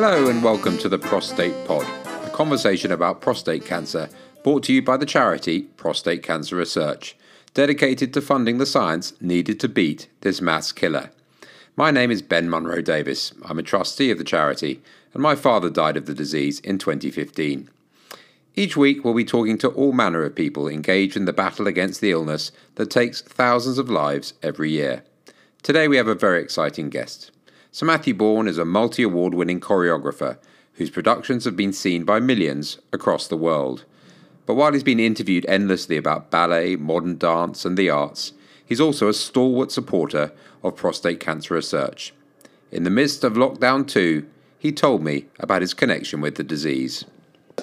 Hello and welcome to the Prostate Pod, a conversation about prostate cancer brought to you by the charity Prostate Cancer Research, dedicated to funding the science needed to beat this mass killer. My name is Ben Munro Davies. I'm a trustee of the charity, and my father died of the disease in 2015. Each week, we'll be talking to all manner of people engaged in the battle against the illness that takes thousands of lives every year. Today, we have a very exciting guest. Sir Matthew Bourne is a multi award winning choreographer whose productions have been seen by millions across the world. But while he's been interviewed endlessly about ballet, modern dance, and the arts, he's also a stalwart supporter of prostate cancer research. In the midst of lockdown 2, he told me about his connection with the disease.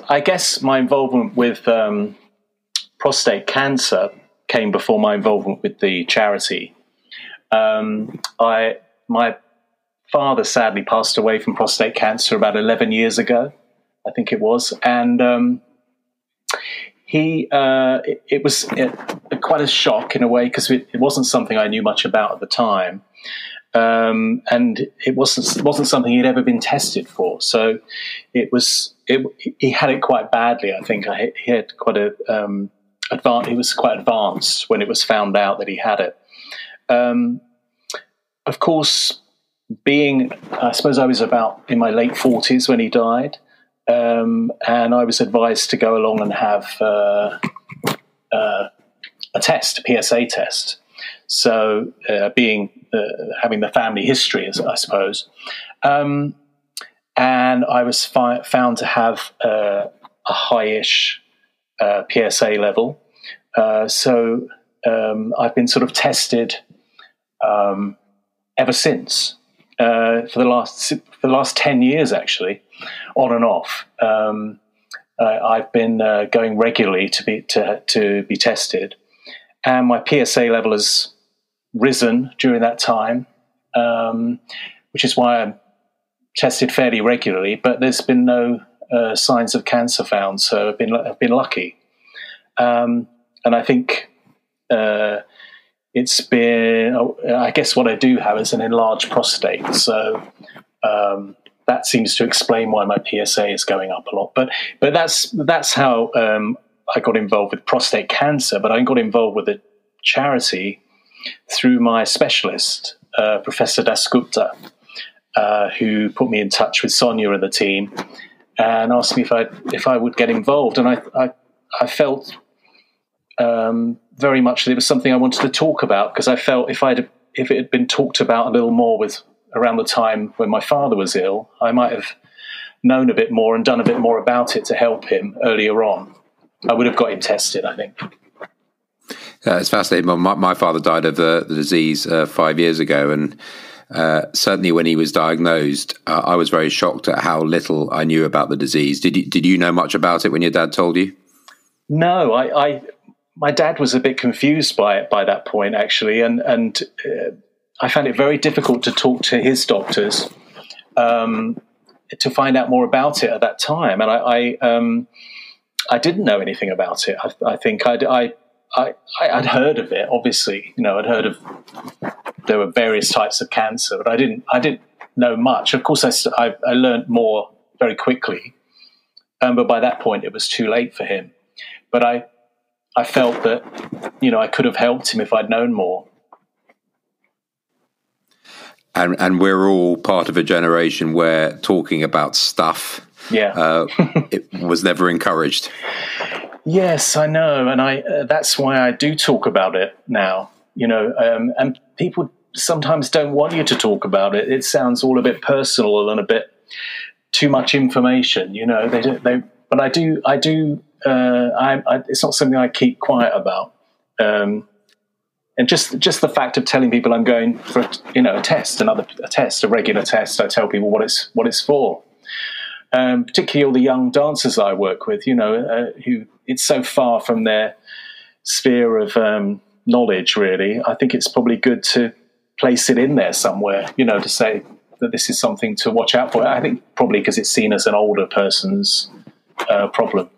I guess my involvement with um, prostate cancer came before my involvement with the charity. Um, I my father sadly passed away from prostate cancer about 11 years ago, I think it was. And um, he, uh, it, it, was it, quite a shock in a way because it, it, wasn't something I knew much about at the time. Um, and it wasn't wasn't something he'd ever been tested for. So it was it, he had it quite badly. I think I, he had quite a um, advanced. He was quite advanced when it was found out that he had it. Um, of course, being, I suppose I was about in my late 40s when he died, um, and I was advised to go along and have uh, uh, a test, a PSA test. So, uh, being uh, having the family history, I suppose, um, and I was fi- found to have uh, a highish uh, PSA level. so, um, I've been sort of tested um, ever since uh, for the last for the last ten years, actually, on and off. Um, uh, I've been uh, going regularly to be to to be tested, and my PSA level has risen during that time, um, which is why I'm tested fairly regularly. But there's been no uh, signs of cancer found, so I've been I've been lucky, um, and I think uh, it's been, oh, I guess what I do have is an enlarged prostate. So um, that seems to explain why my PSA is going up a lot. But but that's that's how um, I got involved with prostate cancer. But I got involved with a charity through my specialist, uh, Professor Dasgupta, uh, who put me in touch with Sonia and the team and asked me if I if I would get involved. And I I, I felt um, very much that it was something I wanted to talk about because I felt if I'd if it had been talked about a little more with around the time when my father was ill, I might have known a bit more and done a bit more about it to help him earlier on. I would have got him tested, I think. Yeah, it's fascinating. My, my father died of the, the disease uh, five years ago, and uh, certainly when he was diagnosed, uh, I was very shocked at how little I knew about the disease. Did you, did you know much about it when your dad told you? No, I, I my dad was a bit confused by it by that point, actually, and and uh, I found it very difficult to talk to his doctors um, to find out more about it at that time, and I I, um, I didn't know anything about it. I, I think I'd, I. I, I'd heard of it, obviously. You know, I'd heard of there were various types of cancer, but I didn't. I didn't know much. Of course, I, I, I learned more very quickly, um, but by that point, it was too late for him. But I, I felt that you know I could have helped him if I'd known more. And and we're all part of a generation where talking about stuff, yeah, uh, it was never encouraged. Yes, I know, and I uh, that's why I do talk about it now. You know, um, and people sometimes don't want you to talk about it. It sounds all a bit personal and a bit too much information. You know, they they. But I do I do uh, I, I, it's not something I keep quiet about. Um, and just just the fact of telling people I'm going for you know a test, another a test, a regular test. I tell people what it's what it's for. Um, particularly all the young dancers I work with, you know, uh, who it's so far from their sphere of um, knowledge. Really, I think it's probably good to place it in there somewhere. You know, to say that this is something to watch out for. I think probably because it's seen as an older person's uh, problem.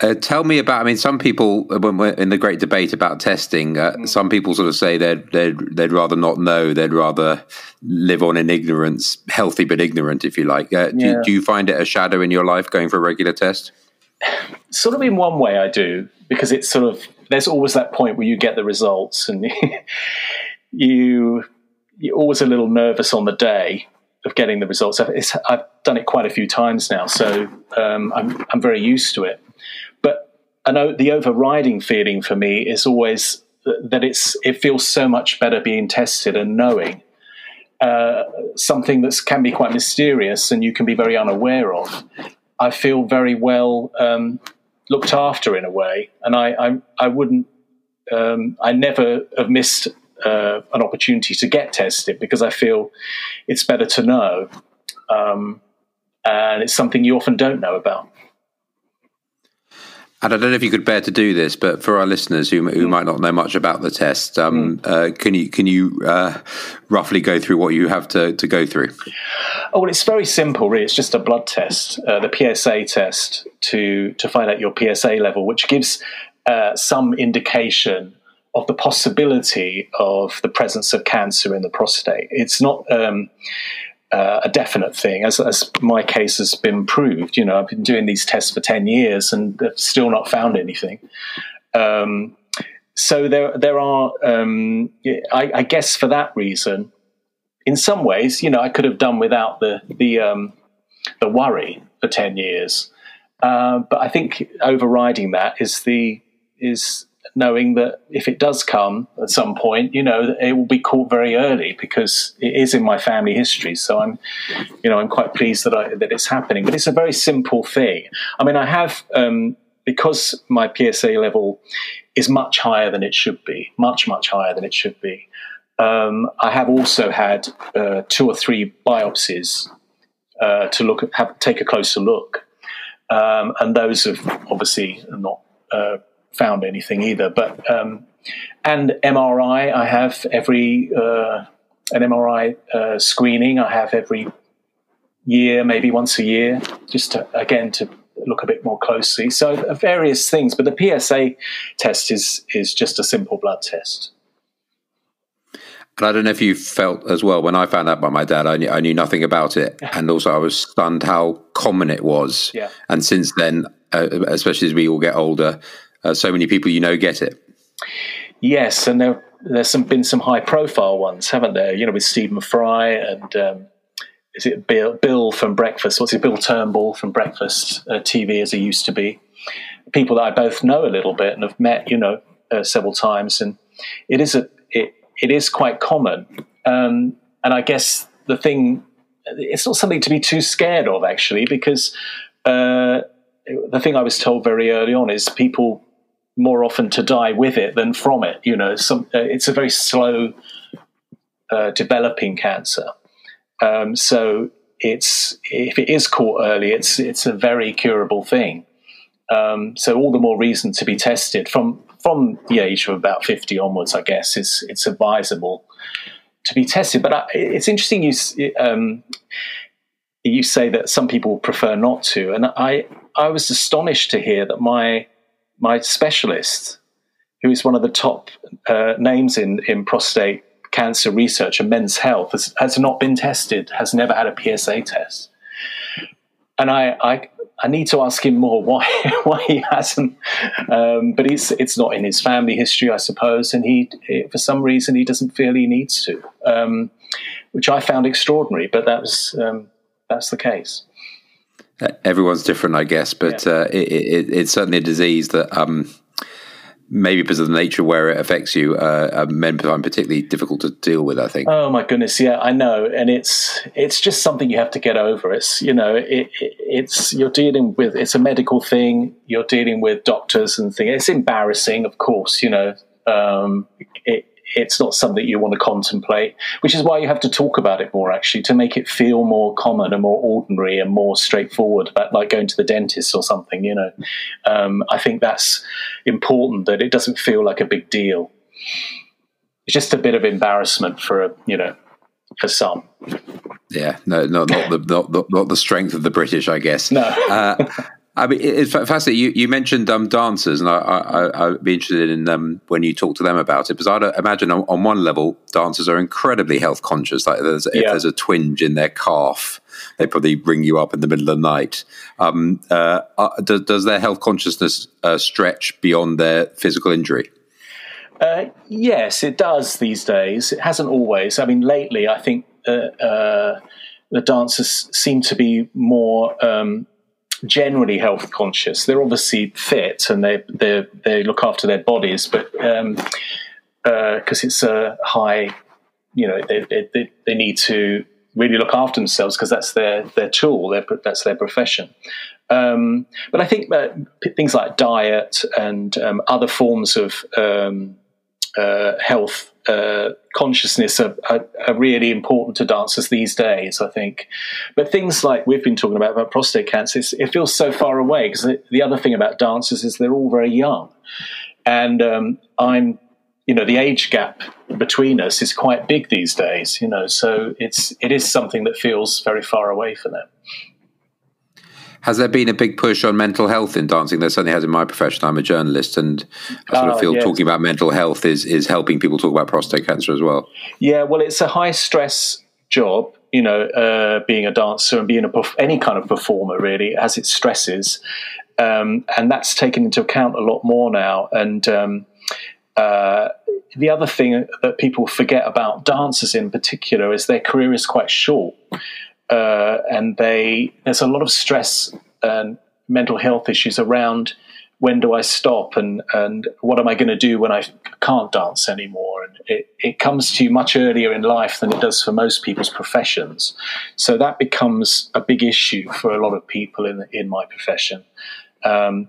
Uh, tell me about. I mean, some people, when we're in the great debate about testing, uh, mm. some people sort of say they'd, they'd they'd rather not know. They'd rather live on in ignorance, healthy but ignorant, if you like. Uh, do, yeah. do you find it a shadow in your life going for a regular test? Sort of in one way, I do because it's sort of there's always that point where you get the results and you you're always a little nervous on the day of getting the results. I've, I've done it quite a few times now, so um, I'm I'm very used to it Know the overriding feeling for me is always that it's it feels so much better being tested and knowing uh, something that can be quite mysterious and you can be very unaware of. I feel very well um, looked after in a way, and I I, I wouldn't um, I never have missed uh, an opportunity to get tested because I feel it's better to know, um, and it's something you often don't know about. And I don't know if you could bear to do this, but for our listeners who, who mm. might not know much about the test, um, mm. uh, can you can you uh, roughly go through what you have to, to go through? Oh well, it's very simple. Really, it's just a blood test, uh, the PSA test to to find out your PSA level, which gives uh, some indication of the possibility of the presence of cancer in the prostate. It's not. Um, uh, a definite thing, as, as my case has been proved. You know, I've been doing these tests for 10 years and they've still not found anything. Um, so there, there are, um, I, I, guess for that reason, in some ways, you know, I could have done without the, the, um, the worry for 10 years. Uh, but I think overriding that is the, is knowing that if it does come at some point, you know, it will be caught very early because it is in my family history. So I'm, you know, I'm quite pleased that I, that it's happening. But it's a very simple thing. I mean, I have um, because my PSA level is much higher than it should be, much much higher than it should be. Um, I have also had uh, two or three biopsies uh, to look at, have take a closer look, um, and those have obviously not. Uh, found anything either. But um, and MRI, I have every uh, an MRI uh, screening. I have every year, maybe once a year, just to, again to look a bit more closely. So uh, various things, but the PSA test is is just a simple blood test. And I don't know if you felt as well when I found out about my dad, I knew, I knew nothing about it, and also I was stunned how common it was. Yeah. And since then, uh, especially as we all get older, uh, so many people you know get it. Yes, and there, there's some, been some high profile ones, haven't there? You know, with Stephen Fry and um, is it Bill, Bill from Breakfast? What's it, Bill Turnbull from Breakfast uh, TV, as he used to be? People that I both know a little bit and have met, you know, uh, several times, and it is a it, it is quite common. Um, and I guess the thing, it's not something to be too scared of, actually, because uh, the thing I was told very early on is people more often to die with it than from it. You know, some, uh, it's a very slow uh, developing cancer. Um, so it's if it is caught early, it's it's a very curable thing. Um, so all the more reason to be tested from from the age of about fifty onwards. I guess it's it's advisable to be tested. But I, it's interesting you um, you say that some people prefer not to, and I I was astonished to hear that my my specialist, who is one of the top uh, names in in prostate cancer research and men's health, has, has not been tested, has never had a PSA test, and I I, I need to ask him more why why he hasn't. Um, but it's it's not in his family history, I suppose, and he for some reason he doesn't feel he needs to, um, which I found extraordinary. But that was um, that's the case. Everyone's different, I guess, but yeah. uh, it, it, it's certainly a disease that um, maybe because of the nature where it affects you, uh, men find particularly difficult to deal with. I think. Oh my goodness, yeah, I know, and it's it's just something you have to get over. It's you know, it, it, it's you're dealing with it's a medical thing. You're dealing with doctors and things. It's embarrassing, of course. You know, um, it, it's not something you want to contemplate, which is why you have to talk about it more actually to make it feel more common and more ordinary and more straightforward about like going to the dentist or something, you know. Um, I think that's important that it doesn't feel like a big deal. It's just a bit of embarrassment for a, you know, for some. Yeah, no, not, not the not, not the strength of the British, I guess. No. uh, I mean, it's fascinating. You, you mentioned um, dancers, and I, I, I'd be interested in um, when you talk to them about it, because I'd imagine on, on one level, dancers are incredibly health conscious. Like there's, yeah. if there's a twinge in their calf, they probably ring you up in the middle of the night. Um, uh, uh, does, does, their health consciousness uh, stretch beyond their physical injury? Uh, yes, it does these days. It hasn't always. I mean, lately, I think uh, uh, the dancers seem to be more um, generally health conscious. They're obviously fit and they they they look after their bodies, but because um, uh, it's a high, you know, they, they, they need to really look after themselves because that's their their tool. Their, that's their profession. Um, but I think things like diet and um, other forms of um, uh, health uh, consciousness are, are, are, really important to dancers these days, I think. But things like we've been talking about, about prostate cancer, it feels so far away because the, the, other thing about dancers is they're all very young. And um, I'm, you know, the age gap between us is quite big these days, you know, so it's, it is something that feels very far away for them. Has there been a big push on mental health in dancing? There certainly has in my profession. I'm a journalist, and I sort of ah, feel yes. talking about mental health is is helping people talk about prostate cancer as well. Yeah, well, it's a high stress job. You know, uh, being a dancer and being a any kind of performer really has its stresses, um, and that's taken into account a lot more now. And um, uh, the other thing that people forget about dancers in particular is their career is quite short uh, and they there's a lot of stress and mental health issues around when do I stop and and what am I going to do when I can't dance anymore? And it, it comes to you much earlier in life than it does for most people's professions. So that becomes a big issue for a lot of people in in my profession. Um,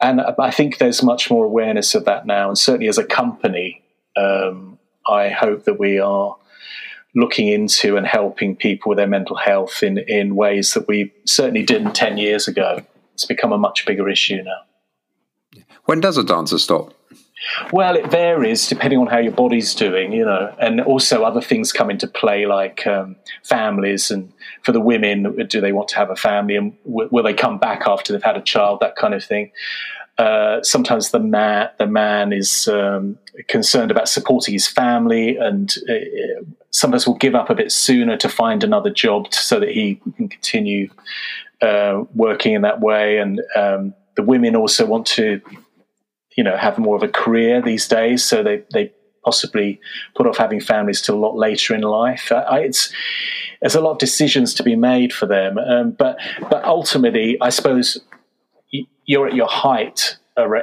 and I think there's much more awareness of that now. And certainly as a company, um, I hope that we are looking into and helping people with their mental health in, in ways that we certainly didn't 10 years ago. It's become a much bigger issue now. When does a dancer stop? Well, it varies depending on how your body's doing, you know, and also other things come into play like um, families and for the women, do they want to have a family and w- will they come back after they've had a child, that kind of thing. Uh, sometimes the man the man is um, concerned about supporting his family, and uh, some of us will give up a bit sooner to find another job so that he can continue uh, working in that way. And um, the women also want to, you know, have more of a career these days, so they they possibly put off having families till a lot later in life. I, it's there's a lot of decisions to be made for them, um, but but ultimately, I suppose you're at your height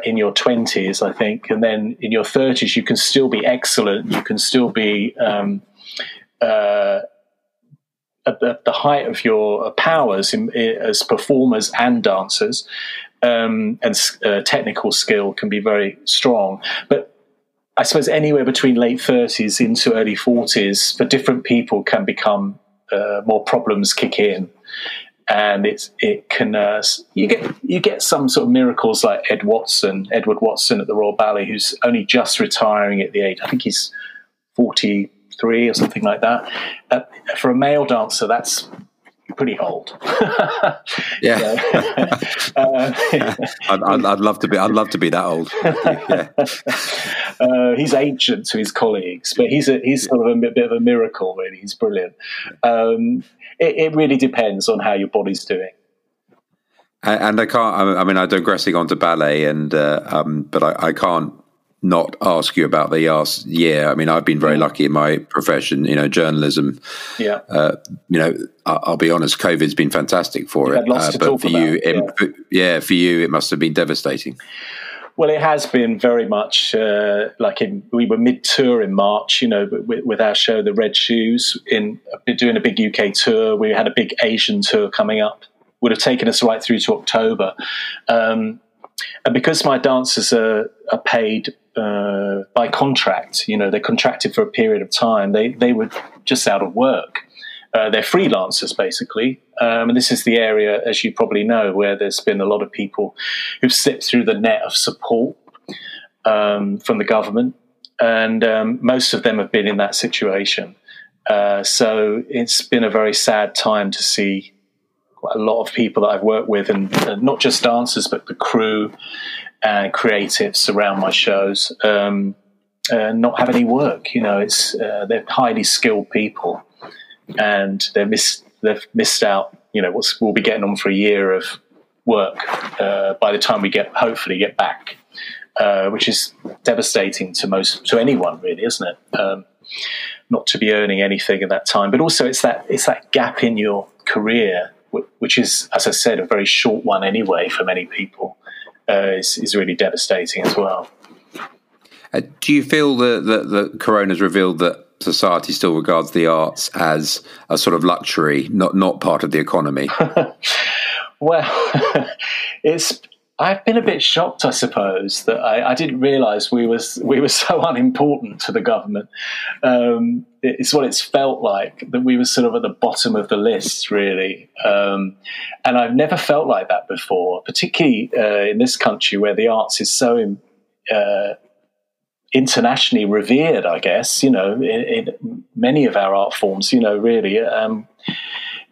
in your 20s, I think, and then in your 30s, you can still be excellent. You can still be um, uh, at, the, the, height of your powers in, in, as performers and dancers, um, and uh, technical skill can be very strong. But I suppose anywhere between late 30s into early 40s, for different people, can become uh, more problems kick in and it's it can uh, you get you get some sort of miracles like Ed Watson, Edward Watson at the Royal Ballet, who's only just retiring at the age. I think he's forty three or something like that. Uh, for a male dancer, that's pretty old. yeah, uh, I'd, I'd, I'd, love to be. I'd love to be that old. yeah. uh, he's ancient to his colleagues, but he's a, he's sort of a bit of a miracle. Really, he's brilliant. Um, it, it, really depends on how your body's doing. And I can't. I mean, I'm digressing onto ballet, and uh, um, but I, I can't not ask you about the last year. I mean, I've been very lucky in my profession, you know, journalism. Yeah. Uh, you know, I'll, be honest, COVID's been fantastic for it. Uh, but for you, it, yeah. yeah. for you, it must have been devastating. Well, it has been very much uh, like in, we were mid tour in March, you know, with, with, our show, The Red Shoes, in doing a big UK tour. We had a big Asian tour coming up, would have taken us right through to October. Um, and because my dancers are, are paid uh, by contract. You know, they're contracted for a period of time. They they were just out of work. Uh, they're freelancers basically, um, and this is the area, as you probably know, where there's been a lot of people who've slipped through the net of support um, from the government, and um, most of them have been in that situation. Uh, so it's been a very sad time to see quite a lot of people that I've worked with, and uh, not just dancers, but the crew and creatives around my shows, um, uh, not have any work. You know, it's uh, they're highly skilled people, and they've missed out. You know, we'll be getting on for a year of work uh, by the time we get hopefully get back, uh, which is devastating to most to anyone really, isn't it? Um, not to be earning anything at that time, but also it's that it's that gap in your career, which is, as I said, a very short one anyway for many people, uh, is, is really devastating as well. Uh, do you feel that, that, that Corona has revealed that society still regards the arts as a sort of luxury, not not part of the economy? well, it's I've been a bit shocked, I suppose, that I, I didn't realise we was we were so unimportant to the government. Um, it's what it's felt like that we were sort of at the bottom of the list, really. Um, and I've never felt like that before, particularly uh, in this country where the arts is so uh, internationally revered. I guess you know, in, in, many of our art forms, you know, really. Um,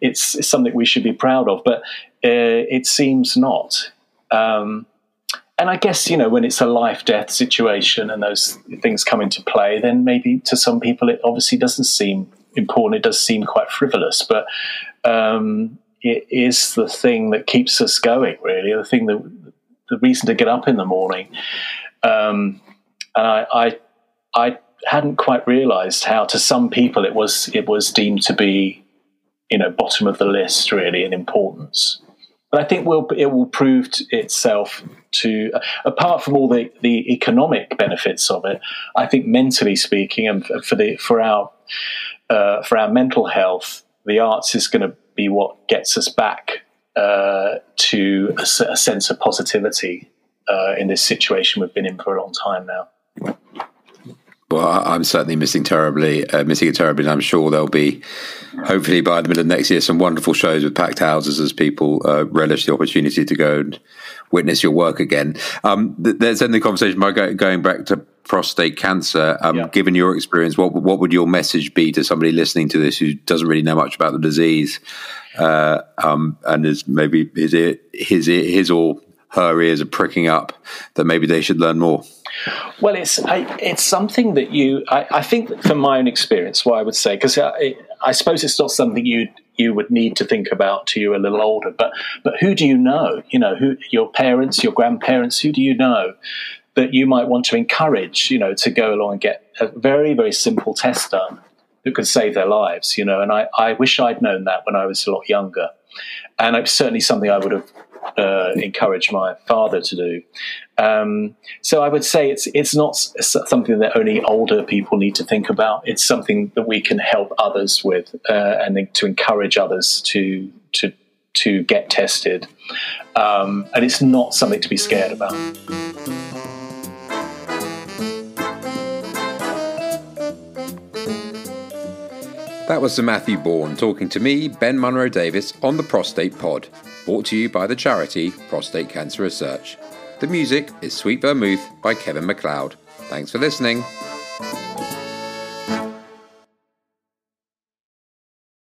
it's, it's, something we should be proud of, but uh, it seems not. Um, and I guess, you know, when it's a life death situation and those things come into play, then maybe to some people it obviously doesn't seem important. It does seem quite frivolous, but um, it is the thing that keeps us going, really, the thing that the reason to get up in the morning. Um, and I, I, I hadn't quite realised how, to some people, it was it was deemed to be, you know, bottom of the list, really, in importance. But I think will it will prove itself to, apart from all the, the economic benefits of it, I think mentally speaking, and for the for our uh, for our mental health, the arts is going to be what gets us back uh, to a, a, sense of positivity uh, in this situation we've been in for a long time now. Well, I'm certainly missing terribly, uh, missing it terribly, and I'm sure there'll be, hopefully by the middle of next year, some wonderful shows with packed houses as people uh, relish the opportunity to go and witness your work again. Um, there's then the conversation by going back to prostate cancer. Um, yeah. Given your experience, what what would your message be to somebody listening to this who doesn't really know much about the disease, uh, um, and is maybe his his his or her ears are pricking up that maybe they should learn more? Well, it's I, it's something that you I, I, think from my own experience, what I would say because uh, I, I, suppose it's not something you you would need to think about to you a little older, but but who do you know? You know who your parents, your grandparents, who do you know that you might want to encourage? You know to go along and get a very very simple test done that could save their lives. You know, and I I wish I'd known that when I was a lot younger, and it's certainly something I would have uh, encourage my father to do. Um, so I would say it's it's not something that only older people need to think about. It's something that we can help others with, uh, and to encourage others to to to get tested. Um, and it's not something to be scared about. That was Sir Matthew Bourne talking to me, Ben Munro Davies, on the Prostate Pod brought to you by the charity Prostate Cancer Research. The music is Sweet Vermouth by Kevin MacLeod. Thanks for listening.